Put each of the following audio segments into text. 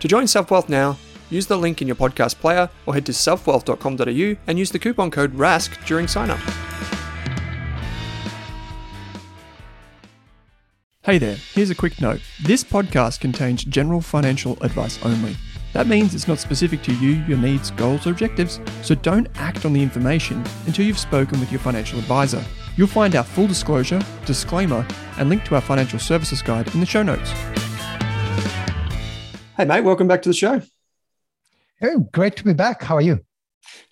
To join SelfWealth now, use the link in your podcast player or head to selfwealth.com.au and use the coupon code RASK during sign up. Hey there, here's a quick note. This podcast contains general financial advice only. That means it's not specific to you, your needs, goals, or objectives, so don't act on the information until you've spoken with your financial advisor. You'll find our full disclosure, disclaimer, and link to our financial services guide in the show notes. Hey, mate, welcome back to the show. Oh, great to be back. How are you?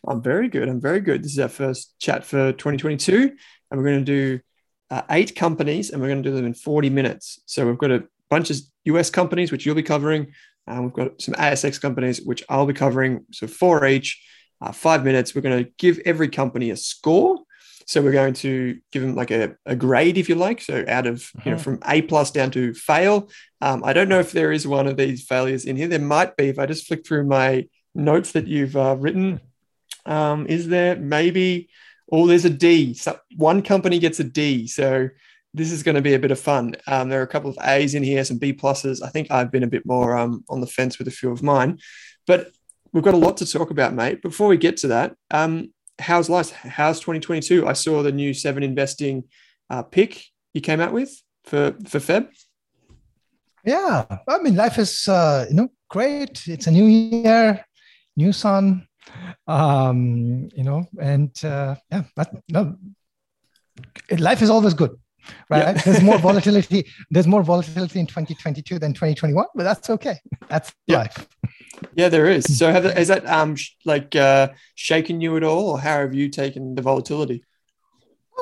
I'm very good. I'm very good. This is our first chat for 2022, and we're going to do uh, eight companies and we're going to do them in 40 minutes. So we've got a bunch of US companies, which you'll be covering. And we've got some ASX companies, which I'll be covering. So four each, uh, five minutes. We're going to give every company a score. So we're going to give them like a, a grade, if you like. So out of, uh-huh. you know, uh-huh. from A plus down to fail. Um, I don't know if there is one of these failures in here. There might be if I just flick through my notes that you've uh, written. Um, is there maybe oh, there's a D. So one company gets a D. So this is going to be a bit of fun. Um, there are a couple of A's in here, some B pluses. I think I've been a bit more um, on the fence with a few of mine, but we've got a lot to talk about, mate. Before we get to that, um, how's life? How's 2022? I saw the new seven investing uh, pick you came out with for for Feb. Yeah, I mean, life is uh, you know great. It's a new year, new sun, um, you know, and uh, yeah, but no, life is always good, right? Yeah. there's more volatility. There's more volatility in 2022 than 2021, but that's okay. That's yeah. life. Yeah, there is. So, have, has that um like uh, shaken you at all, or how have you taken the volatility?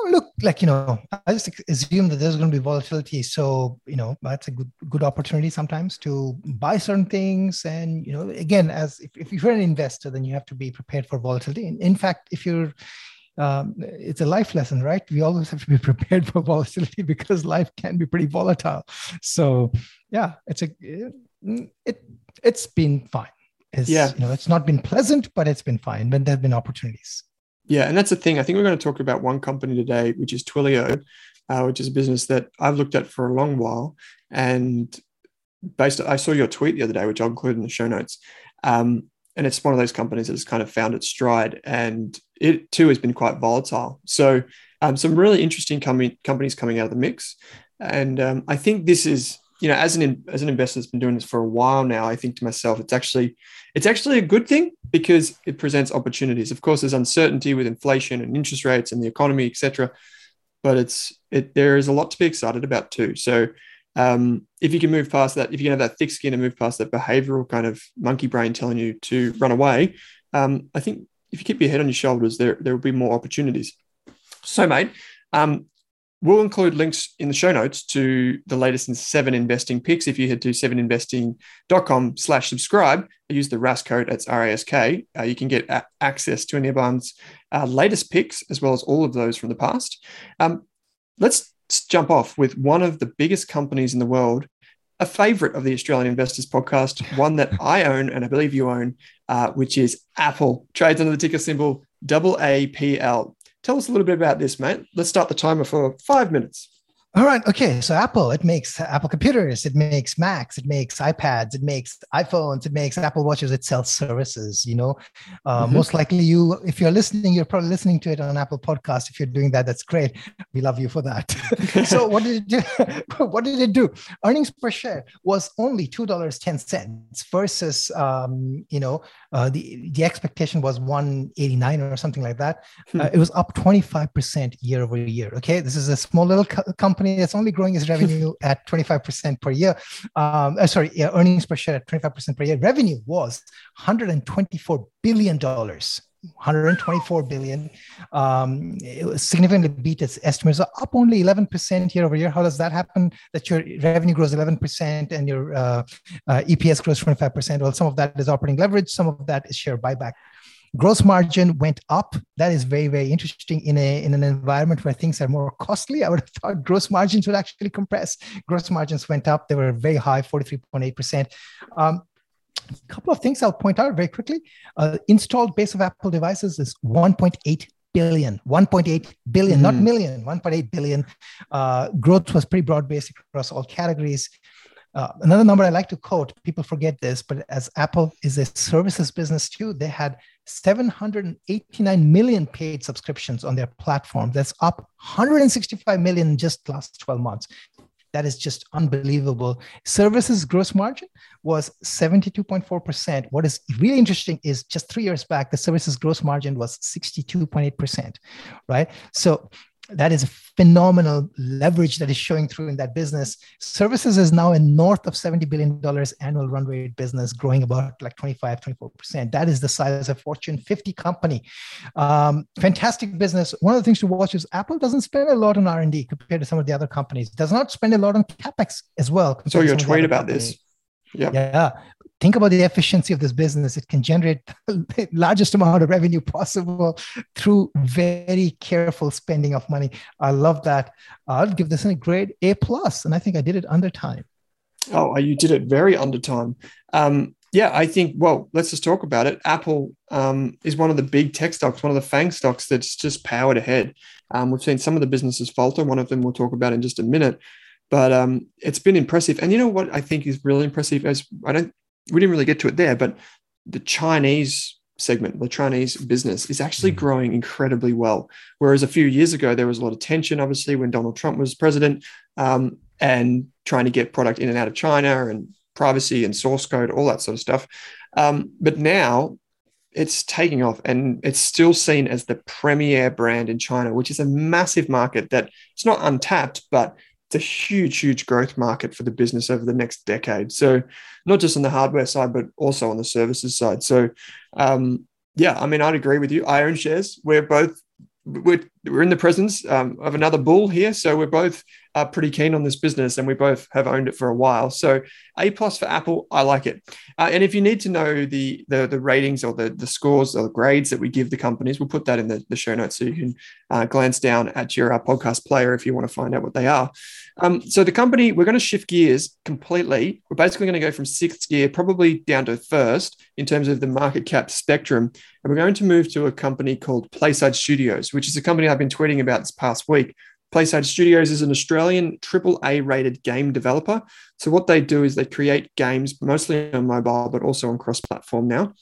look, like you know, I just assume that there's going to be volatility. So you know, that's a good good opportunity sometimes to buy certain things. And you know, again, as if, if you're an investor, then you have to be prepared for volatility. In, in fact, if you're um, it's a life lesson, right? We always have to be prepared for volatility because life can be pretty volatile. So, yeah, it's a it it's been fine. It's, yeah, you know, it's not been pleasant, but it's been fine. But there have been opportunities. Yeah, and that's the thing. I think we're going to talk about one company today, which is Twilio, uh, which is a business that I've looked at for a long while. And based, I saw your tweet the other day, which I'll include in the show notes. Um, and it's one of those companies that has kind of found its stride, and it too has been quite volatile. So Um, some really interesting com- companies coming out of the mix, and um, I think this is you know as an as an investor that's been doing this for a while now. I think to myself, it's actually it's actually a good thing because it presents opportunities. Of course, there's uncertainty with inflation and interest rates and the economy, etc. But it's it there is a lot to be excited about too. So um, if you can move past that, if you can have that thick skin and move past that behavioral kind of monkey brain telling you to run away, um, I think if you keep your head on your shoulders, there there will be more opportunities. So, mate, um, we'll include links in the show notes to the latest in seven investing picks. If you head to seveninvesting.com slash subscribe, use the RASK code, that's R-A-S-K, uh, you can get a- access to Anirban's uh, latest picks, as well as all of those from the past. Um, let's jump off with one of the biggest companies in the world, a favorite of the Australian Investors podcast, one that I own and I believe you own, uh, which is Apple. Trades under the ticker symbol AAPL. Tell us a little bit about this, mate. Let's start the timer for five minutes. All right. Okay. So Apple, it makes Apple computers, it makes Macs, it makes iPads, it makes iPhones, it makes Apple Watches, it sells services. You know, uh, mm-hmm. most likely you, if you're listening, you're probably listening to it on Apple Podcast. If you're doing that, that's great. We love you for that. so what did it do? what did it do? Earnings per share was only two dollars ten cents versus, um, you know, uh, the the expectation was one eighty nine or something like that. Hmm. Uh, it was up twenty five percent year over year. Okay, this is a small little co- company company that's only growing its revenue at 25% per year. Um, uh, sorry, yeah, earnings per share at 25% per year. Revenue was 124 billion dollars. 124 billion um, it significantly beat its estimates up only 11% year over year how does that happen that your revenue grows 11% and your uh, uh, eps grows 25% well some of that is operating leverage some of that is share buyback gross margin went up. That is very very interesting in a in an environment where things are more costly. I would have thought gross margins would actually compress. Gross margins went up. They were very high 43.8% um, a couple of things i'll point out very quickly. Uh, installed base of apple devices is 1.8 billion 1.8 billion mm. not million 1.8 billion. Uh, growth was pretty broad based across all categories uh, another number I like to quote, people forget this, but as Apple is a services business too, they had 789 million paid subscriptions on their platform. That's up 165 million in just last 12 months. That is just unbelievable. Services gross margin was 72.4%. What is really interesting is just three years back, the services gross margin was 62.8%, right? So that is phenomenal leverage that is showing through in that business. Services is now a north of $70 billion annual run rate business, growing about like 25, 24%. That is the size of Fortune 50 company. Um, fantastic business. One of the things to watch is Apple doesn't spend a lot on R&D compared to some of the other companies. Does not spend a lot on CapEx as well. So your tweet about companies. this. Yep. Yeah think about the efficiency of this business. It can generate the largest amount of revenue possible through very careful spending of money. I love that. I'll give this a grade a plus and i think i did it under time. Oh you did it very under time. Um, yeah i think well let's just talk about it. Apple um, is one of the big tech stocks one of the fang stocks that's just powered ahead. Um, we've seen some of the businesses falter. One of them we'll talk about in just a minute. But um, it's been impressive. And you know what I think is really impressive as I don't we didn't really get to it there, but the Chinese segment, the Chinese business is actually mm. growing incredibly well. Whereas a few years ago, there was a lot of tension, obviously, when Donald Trump was president um, and trying to get product in and out of China and privacy and source code, all that sort of stuff. Um, but now it's taking off and it's still seen as the premier brand in China, which is a massive market that it's not untapped, but it's a huge, huge growth market for the business over the next decade. So, not just on the hardware side, but also on the services side. So, um, yeah, I mean, I'd agree with you. I own shares. We're both we're, we're in the presence um, of another bull here, so we're both uh, pretty keen on this business, and we both have owned it for a while. So A plus for Apple, I like it. Uh, and if you need to know the the, the ratings or the, the scores or the grades that we give the companies, we'll put that in the, the show notes so you can uh, glance down at your uh, podcast player if you want to find out what they are. Um, so the company, we're going to shift gears completely. We're basically going to go from sixth gear, probably down to first in terms of the market cap spectrum. And we're going to move to a company called Playside Studios, which is a company I've been tweeting about this past week. Playside Studios is an Australian AAA rated game developer. So, what they do is they create games mostly on mobile, but also on cross platform now.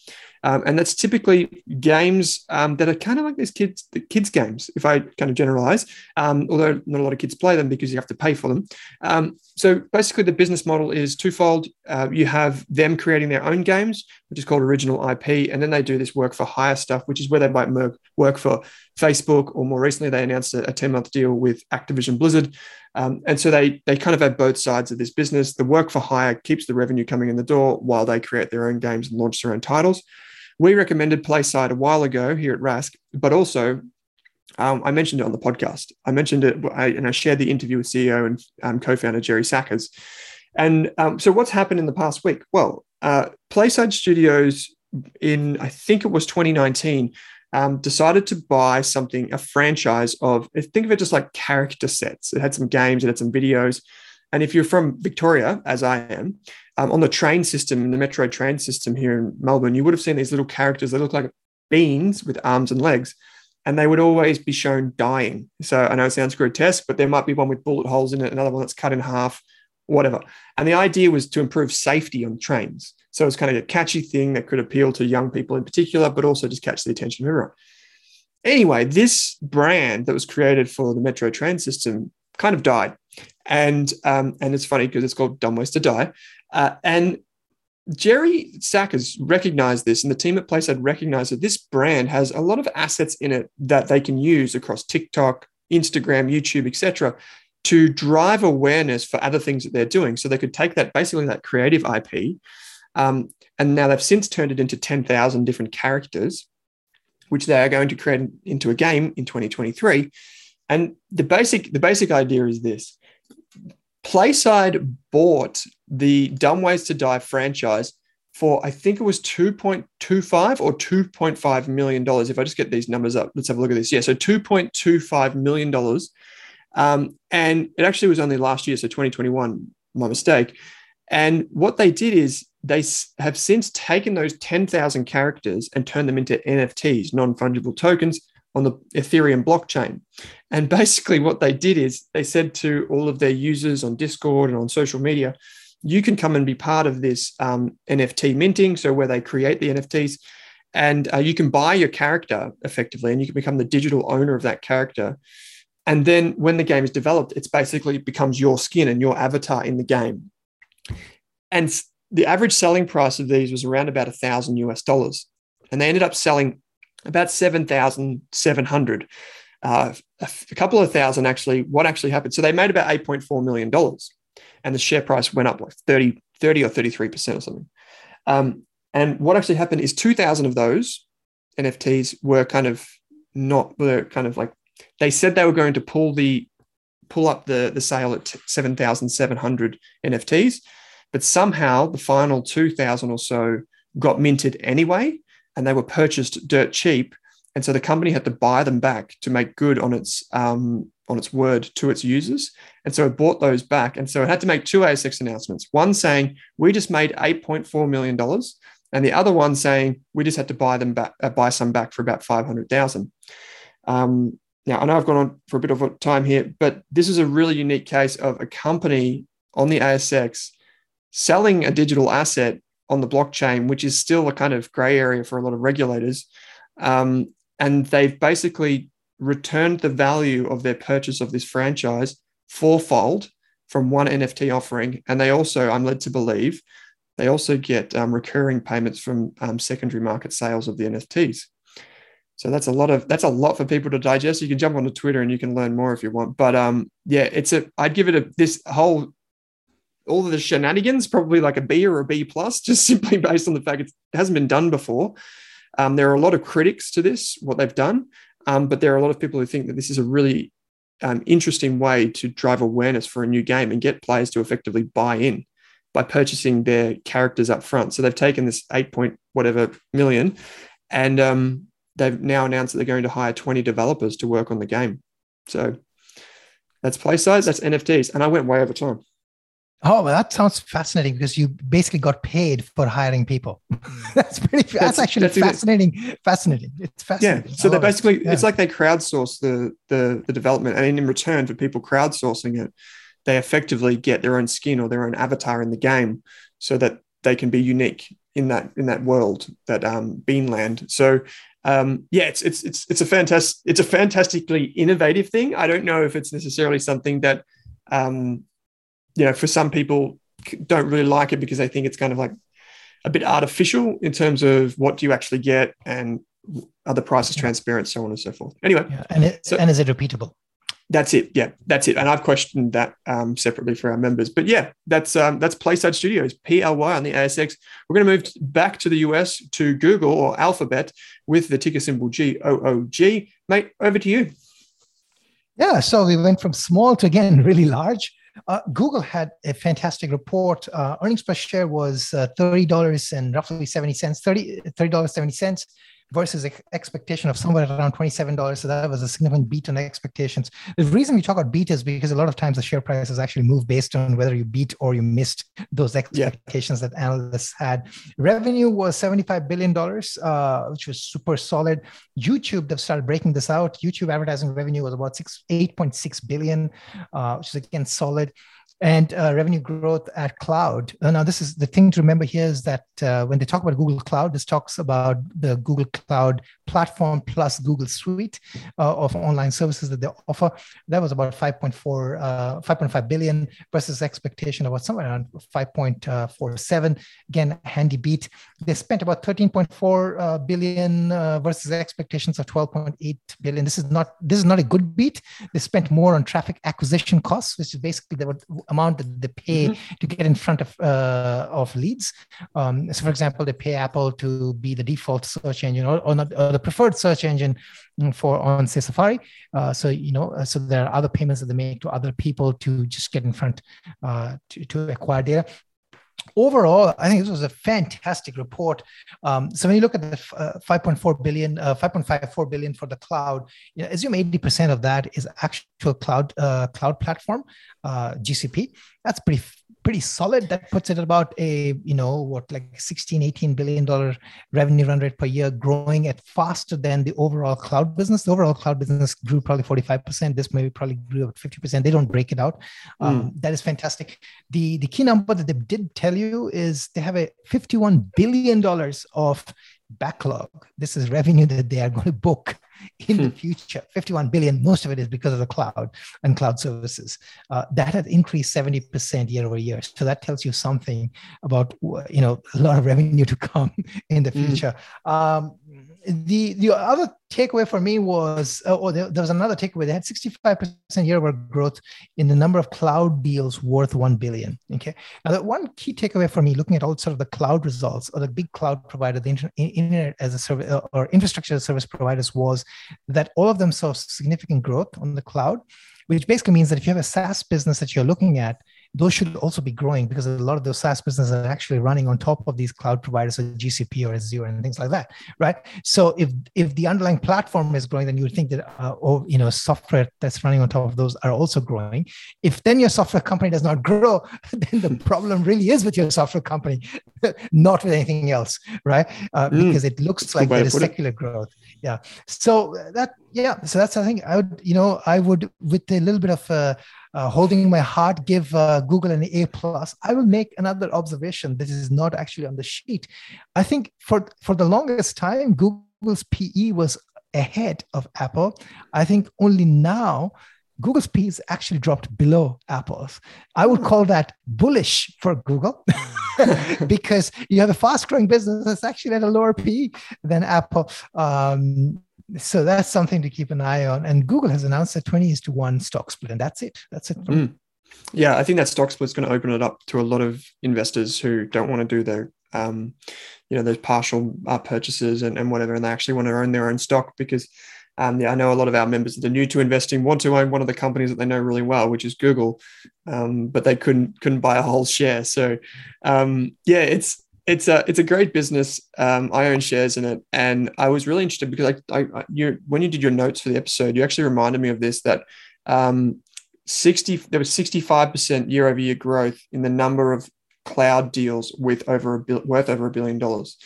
Um, and that's typically games um, that are kind of like these kids, the kids games, if I kind of generalize, um, although not a lot of kids play them because you have to pay for them. Um, so basically, the business model is twofold. Uh, you have them creating their own games, which is called original IP, and then they do this work for hire stuff, which is where they might work for Facebook, or more recently, they announced a 10 month deal with Activision Blizzard. Um, and so they they kind of have both sides of this business. The work for hire keeps the revenue coming in the door while they create their own games and launch their own titles. We recommended PlaySide a while ago here at Rask, but also um, I mentioned it on the podcast. I mentioned it I, and I shared the interview with CEO and um, co-founder Gerry Sakkas. And um, so what's happened in the past week? Well, uh, PlaySide Studios in I think it was 2019 um, decided to buy something a franchise of think of it just like character sets. It had some games, it had some videos. And if you're from Victoria, as I am, um, on the train system, the metro train system here in Melbourne, you would have seen these little characters that look like beans with arms and legs, and they would always be shown dying. So I know it sounds grotesque, but there might be one with bullet holes in it, another one that's cut in half, whatever. And the idea was to improve safety on trains. So it's kind of a catchy thing that could appeal to young people in particular, but also just catch the attention of everyone. Anyway, this brand that was created for the metro train system kind of died. And um, and it's funny because it's called Dumb Ways to Die. Uh, and Gerry Sakkas recognized this, and the team at PlaySide recognized that this brand has a lot of assets in it that they can use across TikTok, Instagram, YouTube, etc., to drive awareness for other things that they're doing. So they could take that basically that creative IP, um, and now they've since turned it into ten thousand different characters, which they are going to create into a game in 2023. And the basic the basic idea is this: PlaySide bought the Dumb Ways to Die franchise for I think it was 2.25 or 2.5 million dollars. If I just get these numbers up, let's have a look at this. Yeah, so 2.25 million dollars, um, and it actually was only last year, so 2021. My mistake. And what they did is they have since taken those 10,000 characters and turned them into NFTs, non fungible tokens, on the Ethereum blockchain. And basically, what they did is they said to all of their users on Discord and on social media, you can come and be part of this um, NFT minting. So, where they create the NFTs, and uh, you can buy your character effectively, and you can become the digital owner of that character. And then, when the game is developed, it's basically becomes your skin and your avatar in the game. And the average selling price of these was around about a thousand US dollars, and they ended up selling about 7,700. Uh, a couple of thousand actually, what actually happened? So they made about $8.4 million and the share price went up like 30, 30 or 33% or something. Um, and what actually happened is 2,000 of those NFTs were kind of not, were kind of like, they said they were going to pull the, pull up the, the sale at 7,700 NFTs, but somehow the final 2,000 or so got minted anyway and they were purchased dirt cheap. And so the company had to buy them back to make good on its um, on its word to its users. And so it bought those back. And so it had to make two ASX announcements. One saying we just made $8.4 million, and the other one saying we just had to buy them back, uh, buy some back for about 500,000. Um, now I know I've gone on for a bit of a time here, but this is a really unique case of a company on the ASX selling a digital asset on the blockchain, which is still a kind of gray area for a lot of regulators. Um, and they've basically returned the value of their purchase of this franchise fourfold from one NFT offering. And they also, I'm led to believe, they also get um, recurring payments from um, secondary market sales of the NFTs. So that's a lot of that's a lot for people to digest. You can jump onto Twitter and you can learn more if you want. But um, yeah, it's a I'd give it a this whole all of the shenanigans probably like a B or a B plus, just simply based on the fact it hasn't been done before. Um, there are a lot of critics to this, what they've done, um, but there are a lot of people who think that this is a really um, interesting way to drive awareness for a new game and get players to effectively buy in by purchasing their characters up front. So they've taken this eight point whatever million, and um, they've now announced that they're going to hire 20 developers to work on the game. So that's PlaySide, that's NFTs, and I went way over time. Oh, well, that sounds fascinating because you basically got paid for hiring people. that's pretty. That's, that's actually that's fascinating. Even, fascinating. It's fascinating. Yeah. So they basically, yeah. it's like they crowdsource the, the the development, and in return for people crowdsourcing it, they effectively get their own skin or their own avatar in the game, so that they can be unique in that in that world, that um, Beanland. So um, yeah, it's it's it's it's a fantastic it's a fantastically innovative thing. I don't know if it's necessarily something that um, you know for some people don't really like it because they think it's kind of like a bit artificial in terms of what do you actually get and are the prices transparent, so on and so forth. Anyway, yeah, and it, so, and is it repeatable? that's it. Yeah, that's it. And I've questioned that um, separately for our members. But yeah, that's um, that's Playside Studios, PLY on the ASX. We're going to move back to the US to Google or Alphabet with the ticker symbol G O O G. Mate, over to you. Yeah, so we went from small to again really large. Uh, Google had a fantastic report. Uh, earnings per share was uh, $30 and roughly 70 cents, $30, $30.70 versus expectation of somewhere around $27. So that was a significant beat on expectations. The reason we talk about beat is because a lot of times the share prices actually move based on whether you beat or you missed those expectations yeah. that analysts had. Revenue was $75 billion, uh, which was super solid. YouTube, they've started breaking this out. YouTube advertising revenue was about six, 8.6 billion, uh, which is again solid and uh, revenue growth at cloud. Uh, now, this is the thing to remember here is that uh, when they talk about Google Cloud, this talks about the Google Cloud platform plus Google Suite uh, of online services that they offer. That was about 5.4, uh, 5.5 billion versus expectation of what somewhere around 5.47. Again, handy beat. They spent about 13.4 uh, billion versus expectations of 12.8 billion. This is not this is not a good beat. They spent more on traffic acquisition costs, which is basically the amount that they pay mm-hmm. to get in front of uh, of leads. Um, so, for example, they pay Apple to be the default search engine or, or, not, or the preferred search engine for on say Safari. Uh, so you know, uh, so there are other payments that they make to other people to just get in front uh, to, to acquire data overall, I think this was a fantastic report. Um, so when you look at the uh, 5.4 billion, uh, 5.54 billion for the cloud, you know, assume 80% of that is actual cloud uh, cloud platform, uh, GCP. That's pretty pretty solid. That puts it at about a, you know, what, like 16, 18 billion dollar revenue run rate per year, growing at faster than the overall cloud business. The overall cloud business grew probably 45%. This maybe probably grew about 50%. They don't break it out. Um, mm. That is fantastic. The, the key number that they did tell you is they have a $51 billion of backlog. This is revenue that they are going to book in the hmm. future 51 billion most of it is because of the cloud and cloud services uh, that has increased 70% year over year so that tells you something about you know a lot of revenue to come in the hmm. future mm. um, the the other takeaway for me was uh, oh there, there, was another takeaway. They had 65% year over growth in the number of cloud deals worth 1 billion. Okay. Now the one key takeaway for me looking at all sort of the cloud results or the big cloud provider the internet as a service uh, or infrastructure as a service providers was that all of them saw significant growth on the cloud which basically means that if you have a SaaS business that you're looking at, those should also be growing because a lot of those SaaS businesses are actually running on top of these cloud providers, like GCP or Azure and things like that, right? So if if the underlying platform is growing, then you would think that uh, or you know software that's running on top of those are also growing. If then your software company does not grow, then the problem really is with your software company, not with anything else, right? Uh, mm. Because it looks like there is secular it. growth. Yeah. So that yeah. So that's I think I would you know I would with a little bit of uh, uh, holding my heart, give uh, Google an A plus. I will make another observation. This is not actually on the sheet. I think for for the longest time, Google's PE was ahead of Apple. I think only now. Google's PE has actually dropped below Apple's. I would call that bullish for Google because you have a fast growing business that's actually at a lower PE than Apple. Um, so that's something to keep an eye on. And Google has announced a 20 is to one stock split, and that's it. That's it. Mm. Yeah, I think that stock split is going to open it up to a lot of investors who don't want to do their, um, you know, those partial uh, purchases and, and whatever, and they actually want to own their own stock because, um, yeah, I know a lot of our members that are new to investing want to own one of the companies that they know really well, which is Google, um, but they couldn't couldn't buy a whole share. So, um, yeah, it's it's a it's a great business. Um, I own shares in it, and I was really interested because I, I you when you did your notes for the episode, you actually reminded me of this that um, sixty there was sixty five percent year over year growth in the number of cloud deals with over a worth over a billion dollars,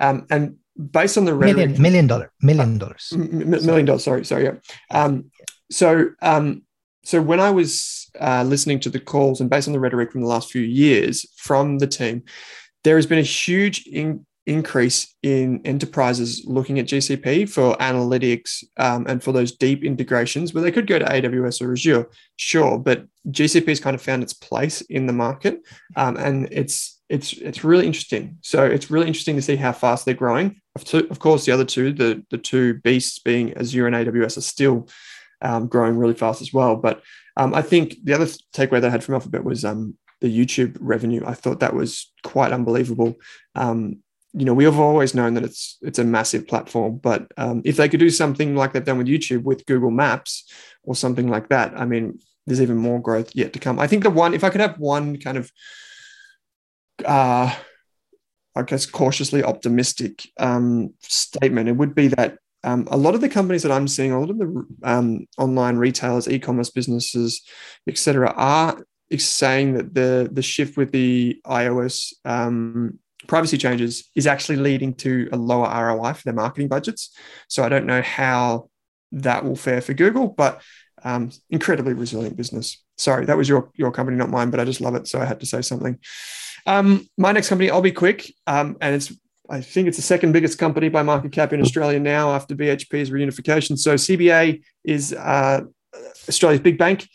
um, and based on the rhetoric, million million dollar million dollars m- million dollars. Sorry, sorry, yeah. Um, so um, so when I was uh, listening to the calls and based on the rhetoric from the last few years from the team there has been a huge in, increase in enterprises looking at GCP for analytics um, and for those deep integrations where they could go to AWS or Azure, sure, but GCP has kind of found its place in the market, um, and it's it's it's really interesting. So it's really interesting to see how fast they're growing. Of course, the other two, the the two beasts being Azure and AWS, are still um, growing really fast as well. But um, I think the other takeaway that I had from Alphabet was um, the YouTube revenue. I thought that was quite unbelievable. Um, you know, we have always known that it's it's a massive platform, but um, if they could do something like they've done with YouTube with Google Maps or something like that, I mean, there's even more growth yet to come. I think the one, if I could have one kind of, uh, I guess, cautiously optimistic um, statement, it would be that um, a lot of the companies that I'm seeing, a lot of the um, online retailers, e-commerce businesses, etc., are saying that the the shift with the iOS um, privacy changes is actually leading to a lower ROI for their marketing budgets. So I don't know how that will fare for Google, but um, incredibly resilient business. Sorry, that was your your company, not mine, but I just love it, so I had to say something. Um, my next company, I'll be quick, um, and it's I think it's the second biggest company by market cap in Australia now after BHP's reunification. So CBA is uh, Australia's big bank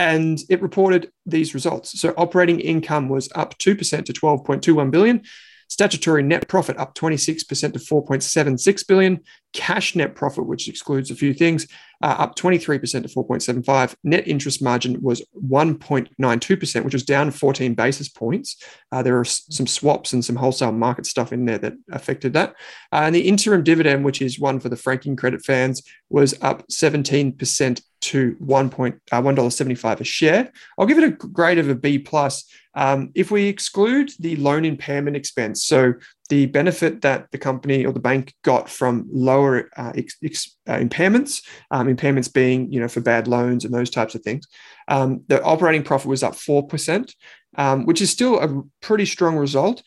and it reported these results. So operating income was up 2% to 12.21 billion. Statutory net profit up 26% to 4.76 billion. Cash net profit, which excludes a few things, uh, up 23% to 4.75. Net interest margin was 1.92%, which was down 14 basis points. Uh, there are some swaps and some wholesale market stuff in there that affected that. Uh, and the interim dividend, which is one for the franking credit fans, was up 17% to one point uh, one dollar seventy five a share. I'll give it a grade of a B plus. Um, if we exclude the loan impairment expense, so the benefit that the company or the bank got from lower uh, ex, ex, uh, impairments, um, impairments being you know for bad loans and those types of things, um, the operating profit was up four percent, um, which is still a pretty strong result.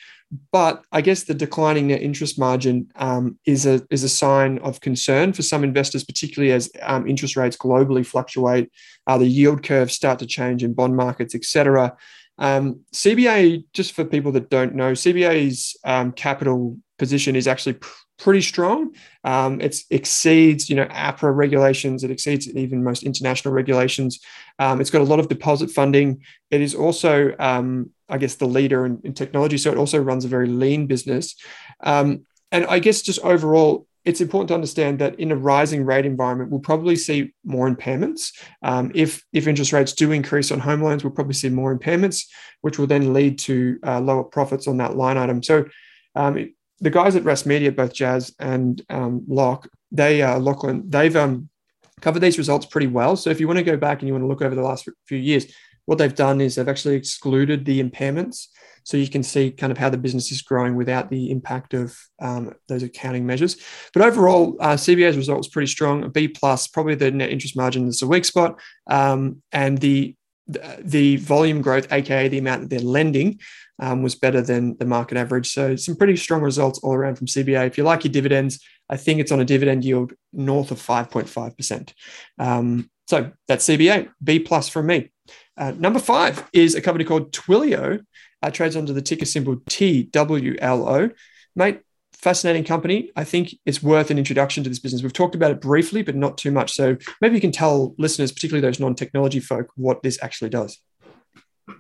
But I guess the declining net interest margin um, is a is a sign of concern for some investors, particularly as um, interest rates globally fluctuate, uh, the yield curves start to change in bond markets, etc. Um, CBA, just for people that don't know, CBA's um, capital position is actually pr- pretty strong. Um, it exceeds, you know, APRA regulations. It exceeds even most international regulations. Um, it's got a lot of deposit funding. It is also, um, I guess, the leader in, in, technology. So it also runs a very lean business. Um, and I guess just overall, it's important to understand that in a rising rate environment, we'll probably see more impairments. Um, if if interest rates do increase on home loans, we'll probably see more impairments, which will then lead to uh, lower profits on that line item. So um, the guys at Rask Media, both Jazz and um, Locke, they uh, Lachlan, they've um, covered these results pretty well. So if you want to go back and you want to look over the last few years, what they've done is they've actually excluded the impairments, so you can see kind of how the business is growing without the impact of um, those accounting measures. But overall, uh, CBA's result was pretty strong. A B plus, probably the net interest margin is a weak spot, um, and the the volume growth, aka the amount that they're lending, um, was better than the market average. So some pretty strong results all around from CBA. If you like your dividends, I think it's on a dividend yield north of 5.5%. Um, so that's CBA, B plus from me. Uh, number five is a company called Twilio, uh, trades under the ticker symbol TWLO. Mate, fascinating company. I think it's worth an introduction to this business. We've talked about it briefly, but not too much. So maybe you can tell listeners, particularly those non technology folk, what this actually does.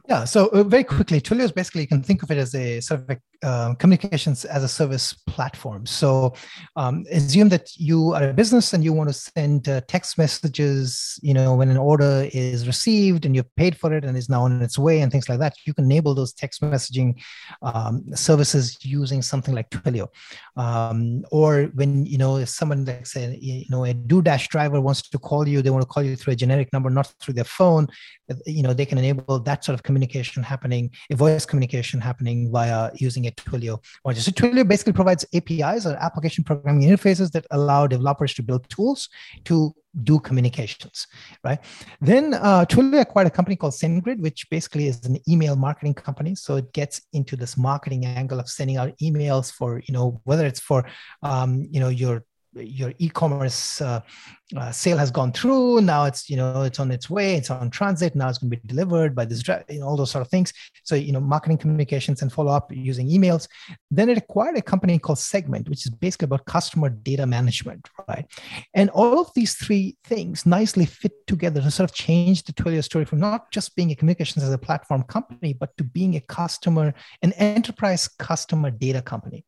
Yeah. So uh, very quickly, Twilio is basically you can think of it as a sort of a uh, communications as a service platform. So um, assume that you are a business and you want to send uh, text messages. You know, when an order is received and you've paid for it and is now on its way and things like that. You can enable those text messaging um, services using something like Twilio. Um, or when you know if someone like say you know a DoorDash driver wants to call you, they want to call you through a generic number, not through their phone. You know, they can enable that sort of communication happening, a voice communication happening via using a Twilio module. So Twilio basically provides APIs or application programming interfaces that allow developers to build tools to do communications, right? Then uh, Twilio acquired a company called SendGrid, which basically is an email marketing company. So it gets into this marketing angle of sending out emails for, you know, whether it's for, um, you know, your your e-commerce uh, uh, sale has gone through. Now it's you know it's on its way it's on transit. Now it's going to be delivered by this you know, all those sort of things. So you know marketing communications and follow up using emails. Then it acquired a company called segment which is basically about customer data management right? And all of these three things nicely fit together to sort of change the twilio story from not just being a communications as a platform company but to being a customer an enterprise customer data company.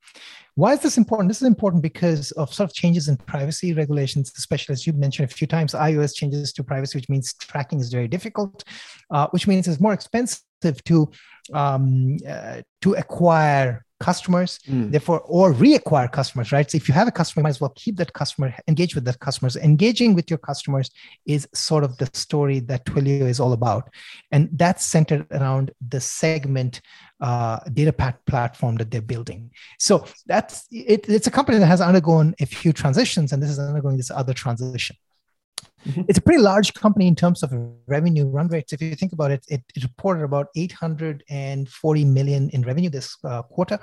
Why is this important? This is important because of sort of changes in privacy regulations, especially as you mentioned a few times, iOS changes to privacy, which means tracking is very difficult, uh, which means it's more expensive to um, uh, to acquire customers, mm. therefore, or reacquire customers, right? So if you have a customer, you might as well keep that customer, engage with that customers. Engaging with your customers is sort of the story that Twilio is all about. And that's centered around the segment uh, data platform that they're building. So that's it, it's a company that has undergone a few transitions, and this is undergoing this other transition. Mm-hmm. It's a pretty large company in terms of revenue run rates. If you think about it, it, it reported about 840 million in revenue this uh, quarter.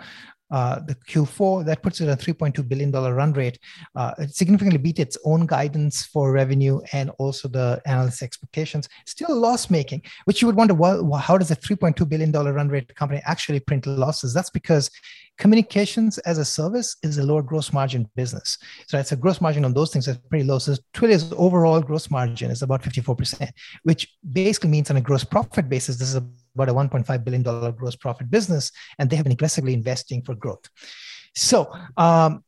Uh, the Q4, that puts it at a $3.2 billion run rate. Uh, it significantly beat its own guidance for revenue and also the analyst expectations. Still loss making, which you would wonder, well, how does a $3.2 billion run rate company actually print losses? That's because communications as a service is a lower gross margin business. So it's a gross margin on those things that's pretty low. So Twilio's overall gross margin is about 54%, which basically means on a gross profit basis, this is about a $1.5 billion gross profit business, and they have been aggressively investing for growth. So um,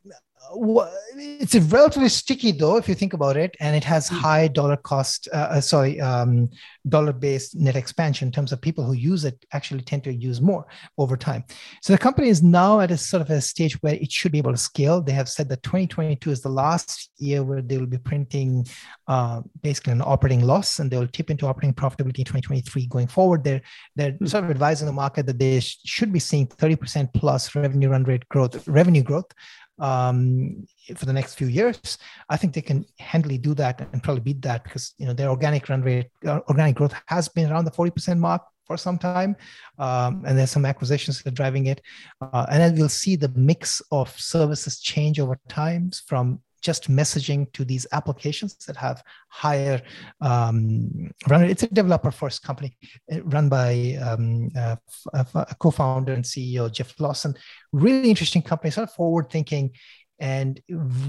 it's a relatively sticky though if you think about it and it has hmm. high dollar cost uh, uh, sorry um, dollar based net expansion in terms of people who use it actually tend to use more over time so the company is now at a sort of a stage where it should be able to scale they have said that 2022 is the last year where they will be printing uh, basically an operating loss and they will tip into operating profitability in 2023 going forward they're they're hmm. sort of advising the market that they sh- should be seeing 30% plus revenue run rate growth revenue growth um, for the next few years. I think they can handily do that and probably beat that because you know their organic run rate, uh, organic growth has been around the forty percent mark for some time, um, and there's some acquisitions that are driving it. Uh, and then we'll see the mix of services change over times from just messaging to these applications that have higher um, run. It's a developer first company uh, run by um, uh, a co-founder and CEO Jeff Lawson. Really interesting company, sort of forward thinking and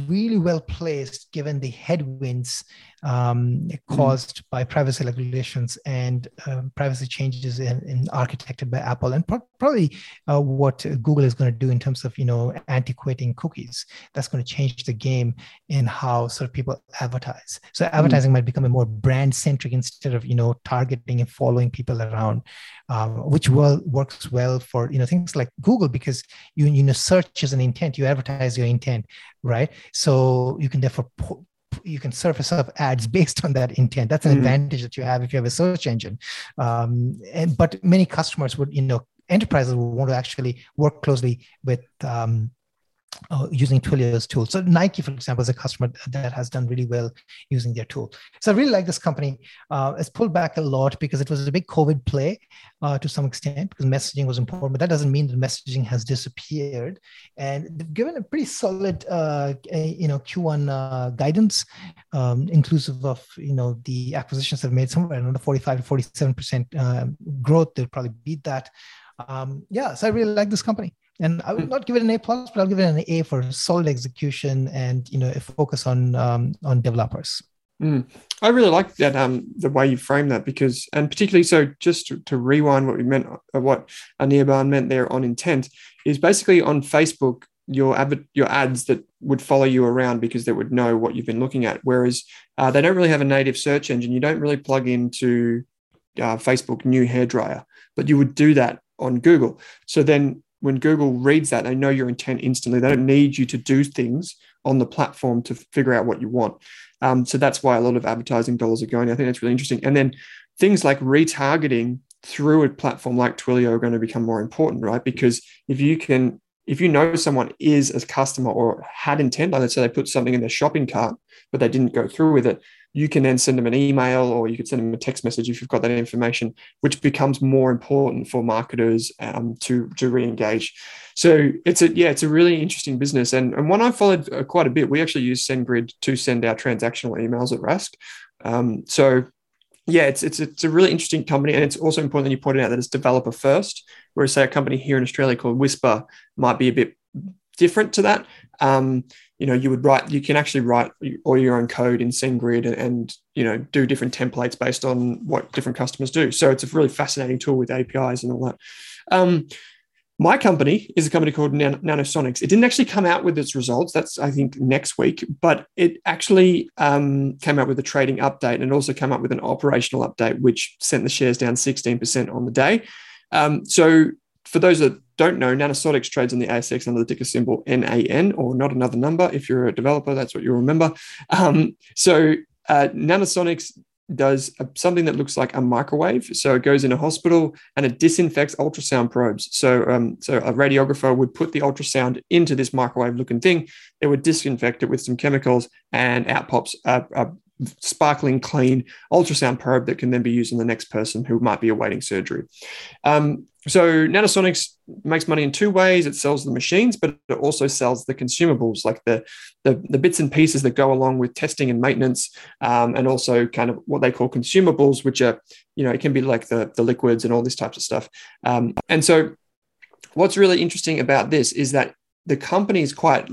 really well placed given the headwinds um, caused mm. by privacy regulations and um, privacy changes in, in, architected by Apple, and pro- probably uh, what Google is going to do in terms of you know antiquating cookies. That's going to change the game in how sort of people advertise. So mm. advertising mm. might become a more brand centric instead of you know targeting and following people around, um, which well works well for you know things like Google because you you know search is an intent. You advertise your intent, right? So you can therefore you can surface up ads based on that intent. That's an mm-hmm. advantage that you have if you have a search engine. Um, and but many customers would, you know, enterprises would want to actually work closely with um, uh, using Twilio's tool. So Nike, for example, is a customer that has done really well using their tool. So I really like this company. Uh, it's pulled back a lot because it was a big COVID play uh, to some extent because messaging was important, but that doesn't mean that messaging has disappeared. And they've given a pretty solid, uh, you know, Q1 uh, guidance, um, inclusive of you know the acquisitions they've made somewhere around the 45 to 47 percent uh, growth. They'll probably beat that. Um, yeah, so I really like this company and I would hmm. not give it an A plus, but I'll give it an A for solid execution and you know a focus on um, on developers. Mm. I really like that um, the way you frame that because, and particularly so, just to, to rewind what we meant, uh, what Anirban meant there on intent is basically on Facebook your ad, your ads that would follow you around because they would know what you've been looking at. Whereas uh, they don't really have a native search engine. You don't really plug into uh, Facebook new hairdryer, but you would do that on Google. So then when Google reads that, they know your intent instantly. They don't need you to do things on the platform to figure out what you want. Um, so that's why a lot of advertising dollars are going. I think that's really interesting. And then things like retargeting through a platform like Twilio are going to become more important, right? Because if you can, if you know someone is a customer or had intent, like let's say they put something in their shopping cart, but they didn't go through with it, you can then send them an email or you could send them a text message if you've got that information, which becomes more important for marketers um, to to re-engage. So it's a yeah, it's a really interesting business and and one I followed uh, quite a bit. We actually use SendGrid to send our transactional emails at Rask. Um, so yeah, it's it's it's a really interesting company, and it's also important that you pointed out that it's developer first. Whereas, say, a company here in Australia called Whispir might be a bit different to that. Um, you know, you would write, you can actually write all your own code in SendGrid and, and you know do different templates based on what different customers do. So it's a really fascinating tool with APIs and all that. Um, my company is a company called Nan- Nanosonics. It didn't actually come out with its results. That's, I think, next week, but it actually um, came out with a trading update and also came up with an operational update, which sent the shares down 16% on the day. Um, so, for those that don't know, Nanosonics trades on the ASX under the ticker symbol NAN, or not another number. If you're a developer, that's what you'll remember. Um, so, uh, Nanosonics does a, something that looks like a microwave. So it goes in a hospital and it disinfects ultrasound probes. So, um, so a radiographer would put the ultrasound into this microwave looking thing. It would disinfect it with some chemicals, and out pops a, a sparkling clean ultrasound probe that can then be used on the next person who might be awaiting surgery. Um, so Nanosonics makes money in two ways. It sells the machines, but it also sells the consumables, like the the, the bits and pieces that go along with testing and maintenance, um, and also kind of what they call consumables, which are you know it can be like the the liquids and all these types of stuff. Um, and so, what's really interesting about this is that the company is quite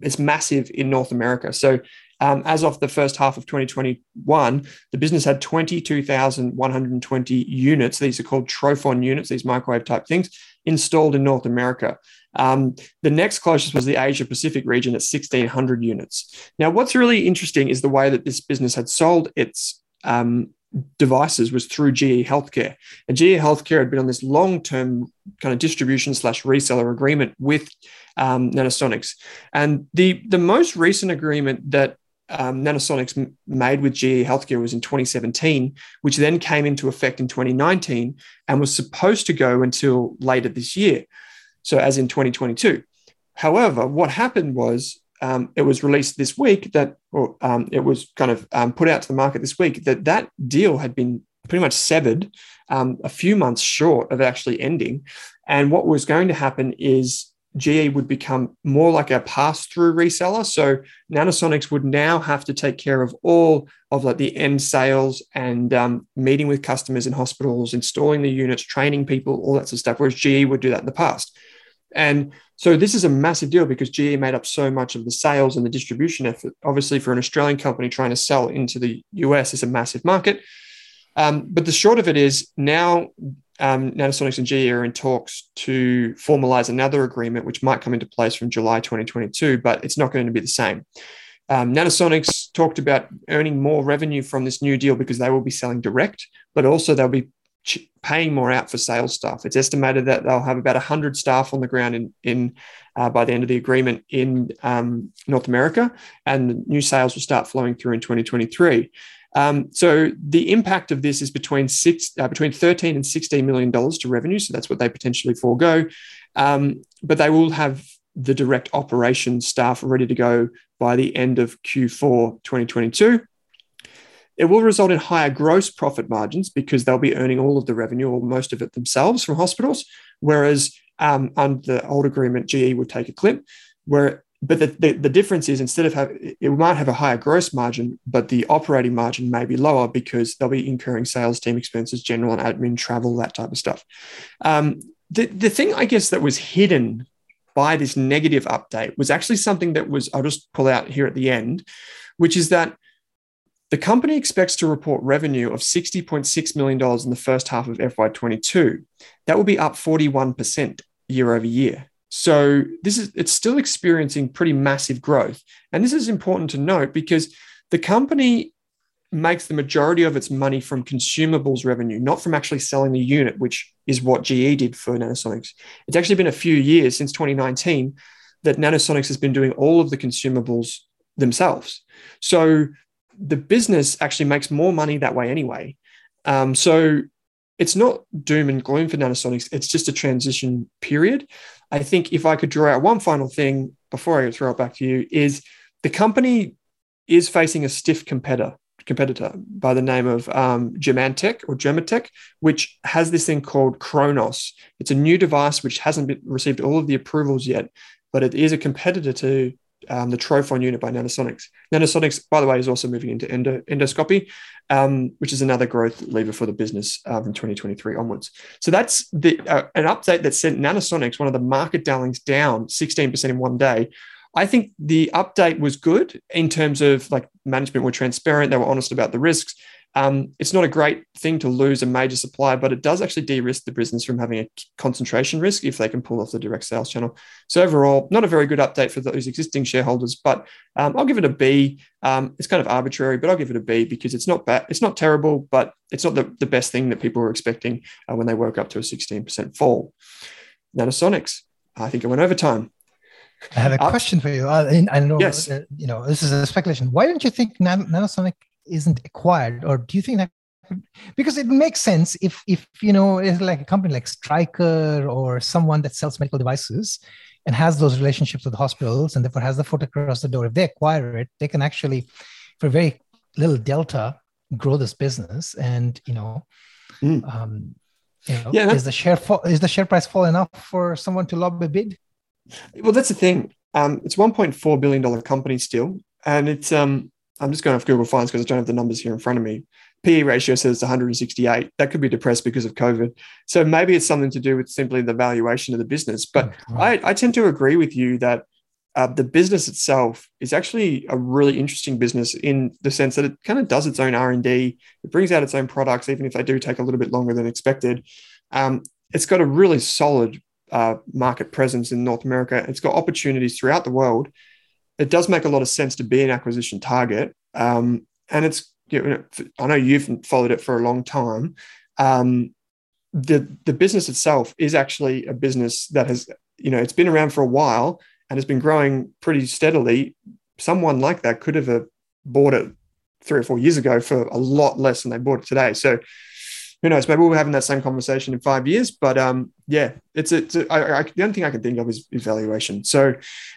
it's massive in North America. So um, as of the first half of 2021, the business had 22,120 units. These are called Trophon units, these microwave type things, installed in North America. Um, the next closest was the Asia Pacific region at 1,600 units. Now, what's really interesting is the way that this business had sold its um, devices was through GE Healthcare. And GE Healthcare had been on this long term kind of distribution slash reseller agreement with um, Nanosonics. And the, the most recent agreement that um, Nanosonics made with GE Healthcare was in 2017, which then came into effect in 2019 and was supposed to go until later this year. So, as in 2022. However, what happened was um, it was released this week that, or um, it was kind of um, put out to the market this week that that deal had been pretty much severed um, a few months short of actually ending. And what was going to happen is GE would become more like a pass-through reseller. So Nanosonics would now have to take care of all of like the end sales and um, meeting with customers in hospitals, installing the units, training people, all that sort of stuff. Whereas GE would do that in the past. And so this is a massive deal because GE made up so much of the sales and the distribution effort. Obviously, for an Australian company trying to sell into the US, is a massive market. Um, but the short of it is now um, Nanosonics and GE are in talks to formalize another agreement, which might come into place from July 2022, but it's not going to be the same. Um, Nanosonics talked about earning more revenue from this new deal because they will be selling direct, but also they'll be ch- paying more out for sales staff. It's estimated that they'll have about 100 staff on the ground in, in uh, by the end of the agreement in um, North America, and new sales will start flowing through in 2023. Um, so the impact of this is between six, uh, between 13 and 16 million dollars to revenue. So that's what they potentially forego. Um, but they will have the direct operations staff ready to go by the end of Q4 2022. It will result in higher gross profit margins because they'll be earning all of the revenue or most of it themselves from hospitals, whereas um, under the old agreement, GE would take a clip. Where but the, the, the, difference is instead of having it might have a higher gross margin, but the operating margin may be lower because they'll be incurring sales team expenses, general and admin, travel, that type of stuff. Um, the, the thing I guess that was hidden by this negative update was actually something that was, I'll just pull out here at the end, which is that the company expects to report revenue of $60.6 million in the first half of FY22. That will be up 41% year over year. So this is it's still experiencing pretty massive growth. And this is important to note because the company makes the majority of its money from consumables revenue, not from actually selling the unit, which is what GE did for Nanosonics. It's actually been a few years since 2019 that Nanosonics has been doing all of the consumables themselves. So the business actually makes more money that way anyway. Um, so it's not doom and gloom for Nanosonics. It's just a transition period. I think if I could draw out one final thing before I throw it back to you, is the company is facing a stiff competitor competitor by the name of um, Germantech or Germatech, which has this thing called Chronos. It's a new device which hasn't been, received all of the approvals yet, but it is a competitor to um, the Trophon unit by Nanosonics. Nanosonics, by the way, is also moving into endo, endoscopy, um, which is another growth lever for the business uh, from 2023 onwards. So that's the uh, an update that sent Nanosonics, one of the market darlings, down 16% in one day. I think the update was good in terms of like management were transparent, they were honest about the risks. Um, it's not a great thing to lose a major supplier, but it does actually de-risk the business from having a concentration risk if they can pull off the direct sales channel. So overall, not a very good update for those existing shareholders, but um, I'll give it a B. Um, it's kind of arbitrary, but I'll give it a B because it's not bad. It's not terrible, but it's not the, the best thing that people were expecting uh, when they woke up to a 16% fall. Nanosonics, I think it went over time. I have a uh, question for you. I, I know, yes. Uh, you know, this is a speculation. Why don't you think Nan- Nanosonic isn't acquired, or do you think that? Because it makes sense if if you know it's like a company like Stryker or someone that sells medical devices and has those relationships with hospitals and therefore has the foot across the door. If they acquire it, they can actually, for very little delta, grow this business. And you know, mm. um, you know, yeah, is the share fall, is the share price fall enough for someone to lob a bid? Well, that's the thing. Um, it's 1.4 billion dollar company still, and it's um, I'm just going off Google Finance because I don't have the numbers here in front of me. PE ratio says 168. That could be depressed because of COVID. So maybe it's something to do with simply the valuation of the business. But oh, I, I, tend to agree with you that uh, the business itself is actually a really interesting business in the sense that it kind of does its own R&D. It brings out its own products, even if they do take a little bit longer than expected. Um, it's got a really solid uh, market presence in North America. It's got opportunities throughout the world it does make a lot of sense to be an acquisition target. Um, and it's, you know, I know you've followed it for a long time. Um, the, the business itself is actually a business that has, you know, it's been around for a while and has been growing pretty steadily. Someone like that could have uh, bought it three or four years ago for a lot less than they bought it today. So who knows? Maybe we'll be having that same conversation in five years. But um, yeah, it's a, it's a I, I, the only thing I can think of is evaluation. So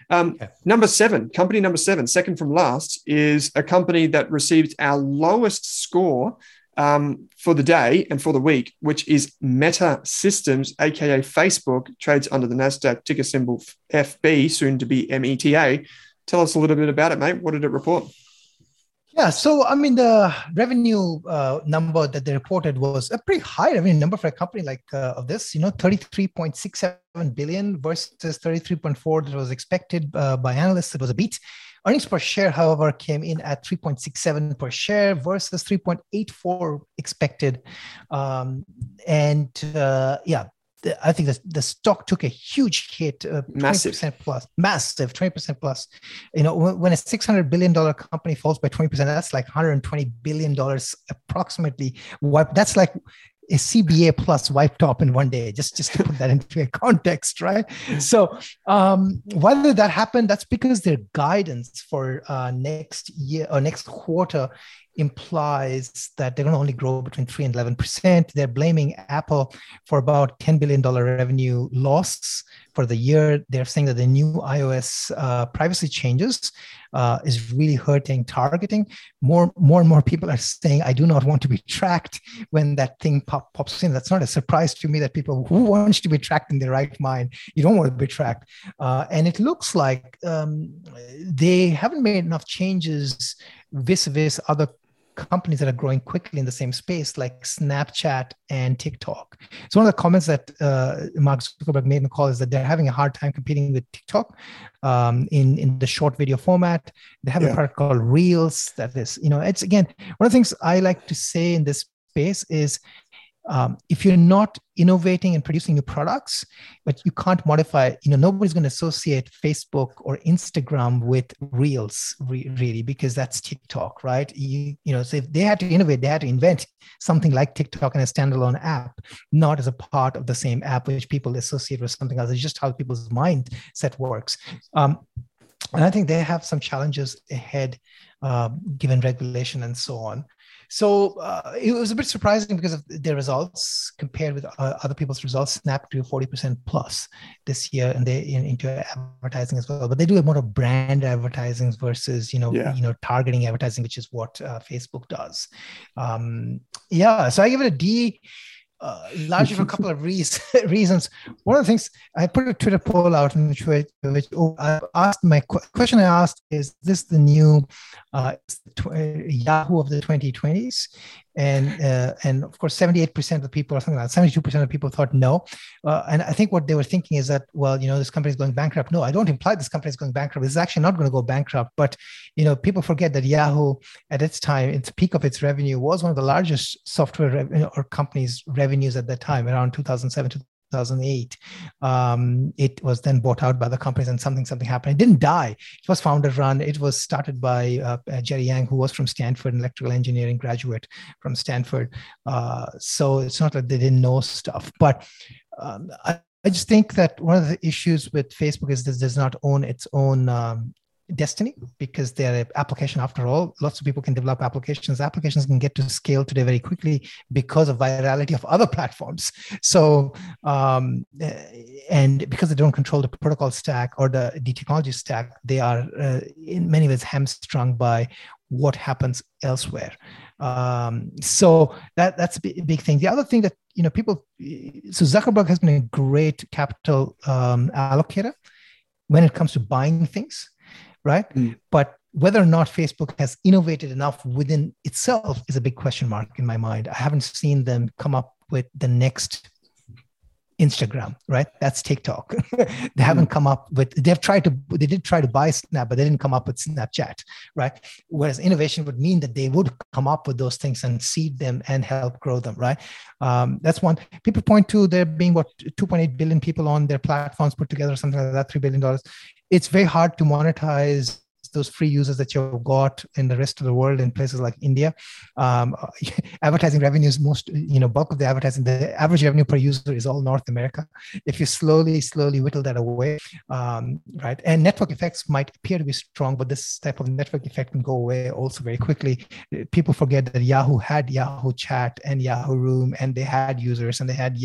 um, okay. number seven, company number seven, second from last, is a company that received our lowest score um, for the day and for the week, which is Meta Systems, aka Facebook, trades under the Nasdaq ticker symbol FB, soon to be META. Tell us a little bit about it, mate. What did it report? Yeah, so I mean, the revenue uh, number that they reported was a pretty high revenue number for a company like uh, of this. You know, thirty-three point six seven billion versus thirty-three point four that was expected uh, by analysts. It was a beat. Earnings per share, however, came in at 3.67 per share versus 3.84 expected. Um, and uh, yeah, I think the, the stock took a huge hit, uh, massive. 20% plus, massive, 20% plus. You know, when, a $600 billion company falls by 20%, that's like $120 billion approximately. That's like a CBA plus wiped off in one day, just, just to put that into a context, right? So um, whether that happened, that's because their guidance for uh, next year or next quarter implies that they're going to only grow between 3 and 11%. They're blaming Apple for about $10 billion revenue loss for the year. They're saying that the new iOS uh, privacy changes uh, is really hurting targeting. More, more and more people are saying, I do not want to be tracked when that thing pop, pops in. That's not a surprise to me that people who wants to be tracked in their right mind, you don't want to be tracked. Uh, and it looks like um, they haven't made enough changes vis-a-vis other companies that are growing quickly in the same space, like Snapchat and TikTok. So one of the comments that uh, Mark Zuckerberg made in the call is that they're having a hard time competing with TikTok um, in in the short video format. They have yeah. a product called Reels. That is, you know, it's again one of the things I like to say in this space is um, if you're not innovating and producing new products but you can't modify you know nobody's going to associate facebook or instagram with reels re- really because that's tiktok right? You, you know so if they had to innovate they had to invent something like tiktok in a standalone app not as a part of the same app which people associate with something else. It's just how people's mindset works. Um, and i think they have some challenges ahead uh, given regulation and so on So uh, it was a bit surprising because of their results compared with uh, other people's results. Snap grew 40% plus this year and they in, into advertising as well. But they do a more of brand advertising versus, you know, yeah. you know, targeting advertising, which is what uh, Facebook does. Um, yeah. So I give it a D uh, largely for a couple of reasons. reasons. One of the things I put a Twitter poll out in which, which oh, I asked my question I asked is this the new uh, Yahoo of the 2020s? And uh, and of course 78% of the people or something like that. 72% of people thought no. Uh, and i think what they were thinking is that well you know this company is going bankrupt. No i don't imply this company is going bankrupt. It's actually not going to go bankrupt. But you know people forget that yahoo at its time its peak of its revenue was one of the largest software or companies revenues at that time around 2007 2008 um, it was then bought out by the companies and something something happened. It didn't die. It was founder run. It was started by uh, uh, jerry yang who was from stanford an electrical engineering graduate from stanford. Uh, so it's not that they didn't know stuff but um, I, I just think that one of the issues with Facebook is this does not own its own um, destiny because they're an application after all. Lots of people can develop applications. Applications can get to scale today very quickly because of virality of other platforms. So um, and because they don't control the protocol stack or the, the technology stack they are uh, in many ways hamstrung by what happens elsewhere. Um, so that that's a big thing. The other thing that you know people so zuckerberg has been a great capital um, allocator when it comes to buying things right? Mm. But whether or not Facebook has innovated enough within itself is a big question mark in my mind. I haven't seen them come up with the next Instagram, right? That's TikTok. they haven't mm. come up with, they've tried to, they did try to buy Snap, but they didn't come up with Snapchat, right? Whereas innovation would mean that they would come up with those things and seed them and help grow them, right? Um, that's one. People point to there being what 2.8 billion people on their platforms put together, something like that, $3 billion it's very hard to monetize those free users that you've got in the rest of the world in places like India. Um, advertising revenues, most, you know, bulk of the advertising, the average revenue per user is all North America. If you slowly, slowly whittle that away, um, right? And network effects might appear to be strong, but this type of network effect can go away also very quickly. People forget that Yahoo had Yahoo Chat and Yahoo Room, and they had users and they had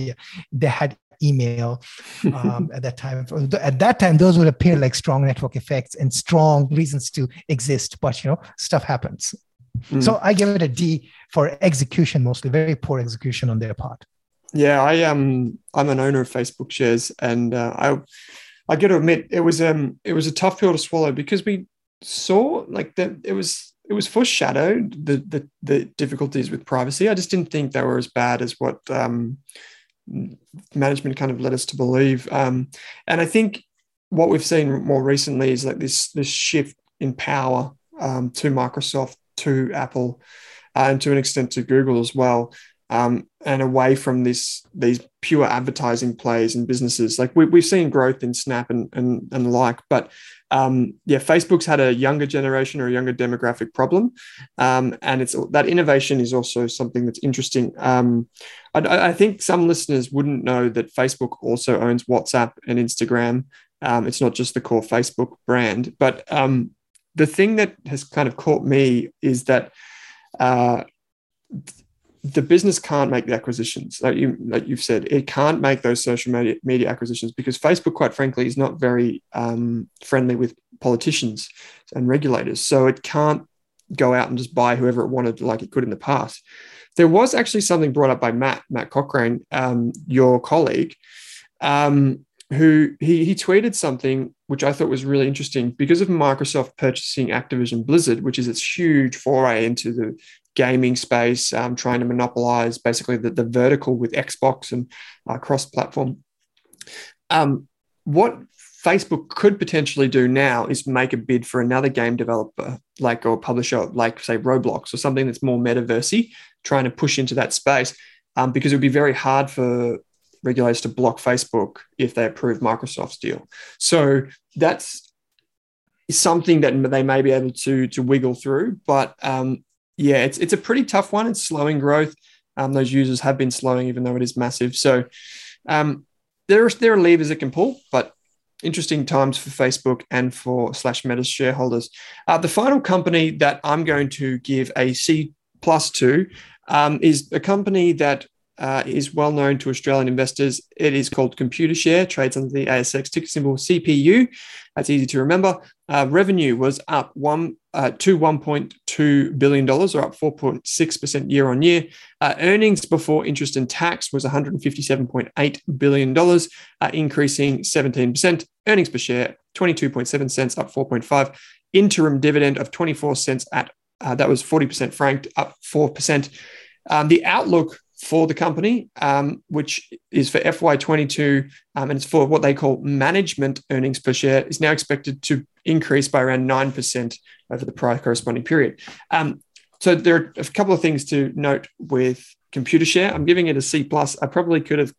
they had email um, at that time. At that time, those would appear like strong network effects and strong reasons to exist. But you know, stuff happens. Mm. So I give it a D for execution, mostly very poor execution on their part. Yeah, I um I'm an owner of Facebook shares, and uh, I I got to admit it was um it was a tough pill to swallow because we saw like that it was it was foreshadowed the, the the difficulties with privacy. I just didn't think they were as bad as what um management kind of led us to believe. Um, and I think what we've seen more recently is like this this shift in power um, to Microsoft, to Apple, uh, and to an extent to Google as well, um, and away from this these pure advertising plays and businesses. Like we, we've seen growth in Snap and and, and the like, but um, yeah, Facebook's had a younger generation or a younger demographic problem, um, and it's that innovation is also something that's interesting. Um, I, I, think some listeners wouldn't know that Facebook also owns WhatsApp and Instagram. Um, it's not just the core Facebook brand, but um, the thing that has kind of caught me is that uh, the business can't make the acquisitions like you like you've said it can't make those social media, media acquisitions because facebook quite frankly is not very um, friendly with politicians and regulators. So it can't go out and just buy whoever it wanted like it could in the past. There was actually something brought up by matt matt cochrane um, your colleague um, who he, he tweeted something which i thought was really interesting. Because of microsoft purchasing activision blizzard which is its huge foray into the gaming space, um, trying to monopolize basically the, the vertical with Xbox and uh, cross platform. Um, what Facebook could potentially do now is make a bid for another game developer, like or publisher, like say Roblox or something that's more metaversy, trying to push into that space, um, because it would be very hard for regulators to block Facebook if they approve Microsoft's deal. So that's something that they may be able to to wiggle through, but um, yeah, it's it's a pretty tough one. It's slowing growth. Um, those users have been slowing, even though it is massive. So um, there are there are levers it can pull, but interesting times for Facebook and for Slash Meta's shareholders. Uh, the final company that I'm going to give a C plus two um, is a company that uh, is well known to Australian investors. It is called Computershare, trades under the ASX ticker symbol CPU. That's easy to remember. Uh, revenue was up one uh, to 1.2 billion dollars, or up 4.6 percent year on year. Uh, earnings before interest and tax was 157.8 billion dollars, uh, increasing 17 percent. Earnings per share 22.7 cents, up 4.5. Interim dividend of 24 cents at uh, that was 40% franked, up 4%. Um, the outlook for the company, um, which is for FY22, um, and it's for what they call management earnings per share, is now expected to increase by around 9% over the prior corresponding period. Um, so there are a couple of things to note with Computershare. I'm giving it a C plus. I probably could have.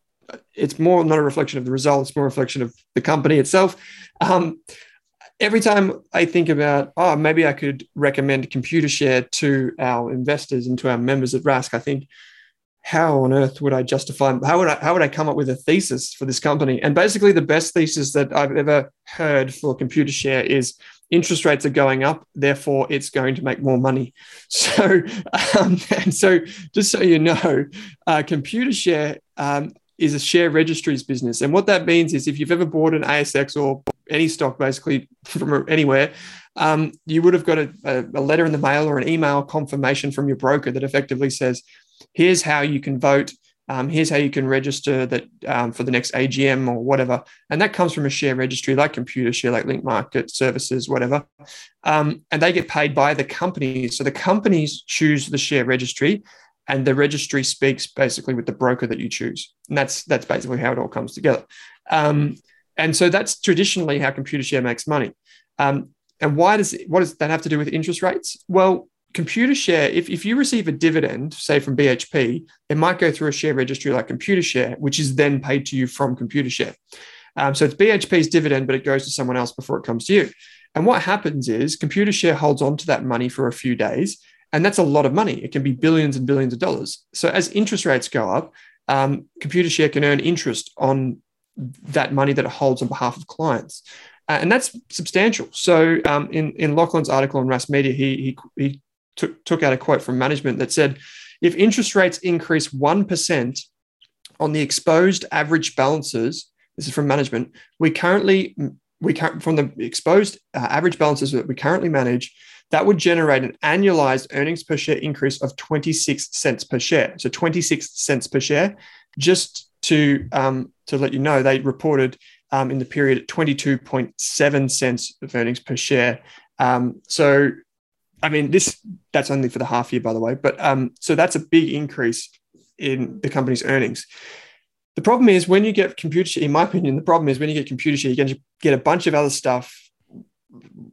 It's more not a reflection of the results, more a reflection of the company itself. Um, every time I think about, oh, maybe I could recommend Computershare to our investors and to our members at Rask, I think, how on earth would I justify? How would I how would I come up with a thesis for this company? And basically, the best thesis that I've ever heard for Computershare is interest rates are going up, therefore it's going to make more money. So, um, and so just so you know, uh, Computershare um, is a share registries business, and what that means is if you've ever bought an ASX or any stock basically from anywhere, um, you would have got a, a, letter in the mail or an email confirmation from your broker that effectively says, here's how you can vote. Um, here's how you can register that um, for the next AGM or whatever. And that comes from a share registry like Computershare, like Link Market Services, whatever. Um, and they get paid by the companies. So the companies choose the share registry and the registry speaks basically with the broker that you choose. And that's that's basically how it all comes together. Um, and so that's traditionally how Computershare makes money. Um, and why does what does that have to do with interest rates? Well, Computershare, if, if you receive a dividend, say from BHP, it might go through a share registry like Computershare, which is then paid to you from Computershare. Um, so it's BHP's dividend, but it goes to someone else before it comes to you. And what happens is Computershare holds on to that money for a few days, and that's a lot of money. It can be billions and billions of dollars. So as interest rates go up, um, Computershare can earn interest on that money that it holds on behalf of clients. Uh, and that's substantial. So, um, in in Lachlan's article on Rask Media, he he, he took, took out a quote from management that said, if interest rates increase 1% on the exposed average balances, this is from management, we currently, we can, from the exposed uh, average balances that we currently manage, that would generate an annualized earnings per share increase of 26 cents per share. So 26 cents per share. Just to, um, to let you know, they reported um, in the period at 22.7 cents of earnings per share. Um, so I mean, this that's only for the half year, by the way. But um, so that's a big increase in the company's earnings. The problem is when you get Computershare, in my opinion, the problem is when you get Computershare, going to get a bunch of other stuff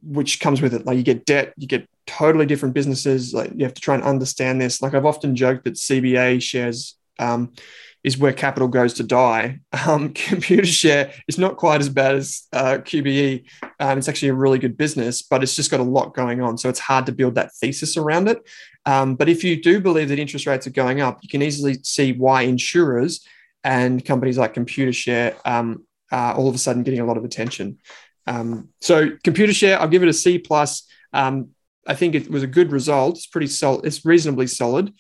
which comes with it. Like you get debt, you get totally different businesses. Like you have to try and understand this. Like I've often joked that CBA shares um, is where capital goes to die. Um, Computershare is not quite as bad as uh, QBE. Um, it's actually a really good business, but it's just got a lot going on. So it's hard to build that thesis around it. Um, but if you do believe that interest rates are going up, you can easily see why insurers and companies like Computershare um, are all of a sudden getting a lot of attention. Um, so Computershare, I'll give it a C plus. Um, I think it was a good result. It's pretty solid. It's reasonably solid,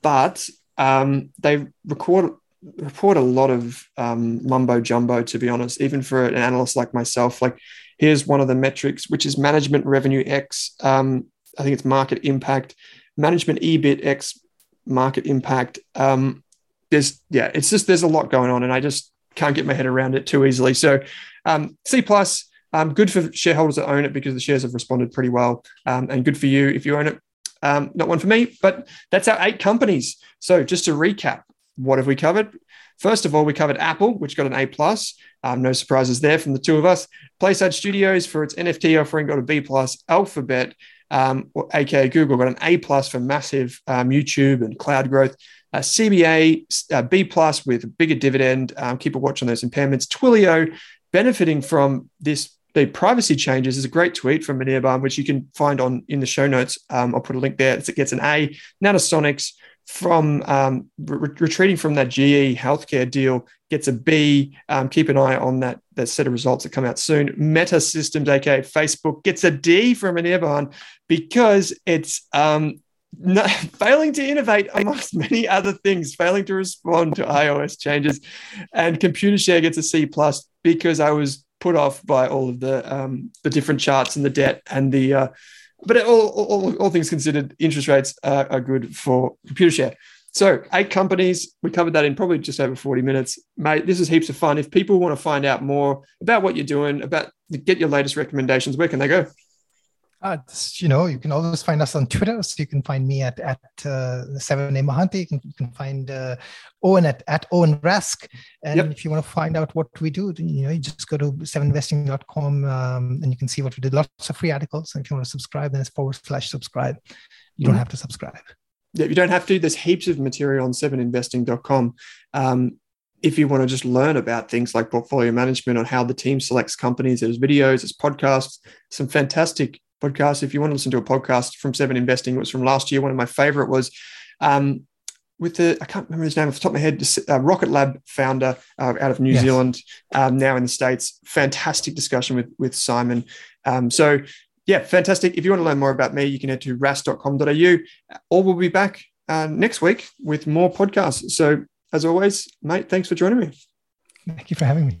but um, they record report a lot of um, mumbo jumbo, to be honest, even for an analyst like myself. Like, here's one of the metrics, which is management revenue X. Um, I think it's market impact, management EBIT X market impact. Um, there's, yeah, it's just, there's a lot going on, and I just can't get my head around it too easily. So, um, C plus, um, good for shareholders that own it because the shares have responded pretty well, um, and good for you if you own it. Not one for me, but that's our eight companies. So just to recap, what have we covered? First of all, we covered Apple, which got an A plus. Um, no surprises there from the two of us. PlaySide Studios for its NFT offering got a B plus. Alphabet, um, aka Google, got an A plus for massive um, YouTube and cloud growth. Uh, CBA uh, B plus with a bigger dividend. Um, keep a watch on those impairments. Twilio benefiting from this the privacy changes is a great tweet from Anirban, which you can find on in the show notes. Um, I'll put a link there. It gets an A. Nanosonics from um, re- retreating from that GE healthcare deal gets a B. Um, keep an eye on that, that set of results that come out soon. Meta Systems, aka Facebook, gets a D from an Anirban because it's um, failing to innovate amongst many other things, failing to respond to iOS changes, and Computershare gets a C plus because I was put off by all of the um, the different charts and the debt and the. Uh, but all, all, all things considered, interest rates are, are good for Computershare. So, eight companies. We covered that in probably just over 40 minutes. Mate, this is heaps of fun. If people want to find out more about what you're doing, about get your latest recommendations, where can they go? Uh, you know, you can always find us on Twitter. So you can find me at at uh, seven A Mahanti. You can, you can find uh, Owen at at Owen Rask. And yep. if you want to find out what we do, you know, you just go to seveninvesting.com um, and you can see what we did. Lots of free articles. And if you want to subscribe, then it's forward slash subscribe. You don't mm-hmm. have to subscribe. Yeah, you don't have to. There's heaps of material on seveninvesting.com. Um, if you want to just learn about things like portfolio management on how the team selects companies, there's videos, there's podcasts, some fantastic podcast. If you want to listen to a podcast from Seven Investing, it was from last year. One of my favorite was um, with the, I can't remember his name off the top of my head, uh, Rocket Lab founder uh, out of New yes. Zealand, um, now in the States. Fantastic discussion with, with Simon. Um, so, yeah, fantastic. If you want to learn more about me, you can head to rask.com.au or we'll be back uh, next week with more podcasts. So, as always, mate, thanks for joining me. Thank you for having me.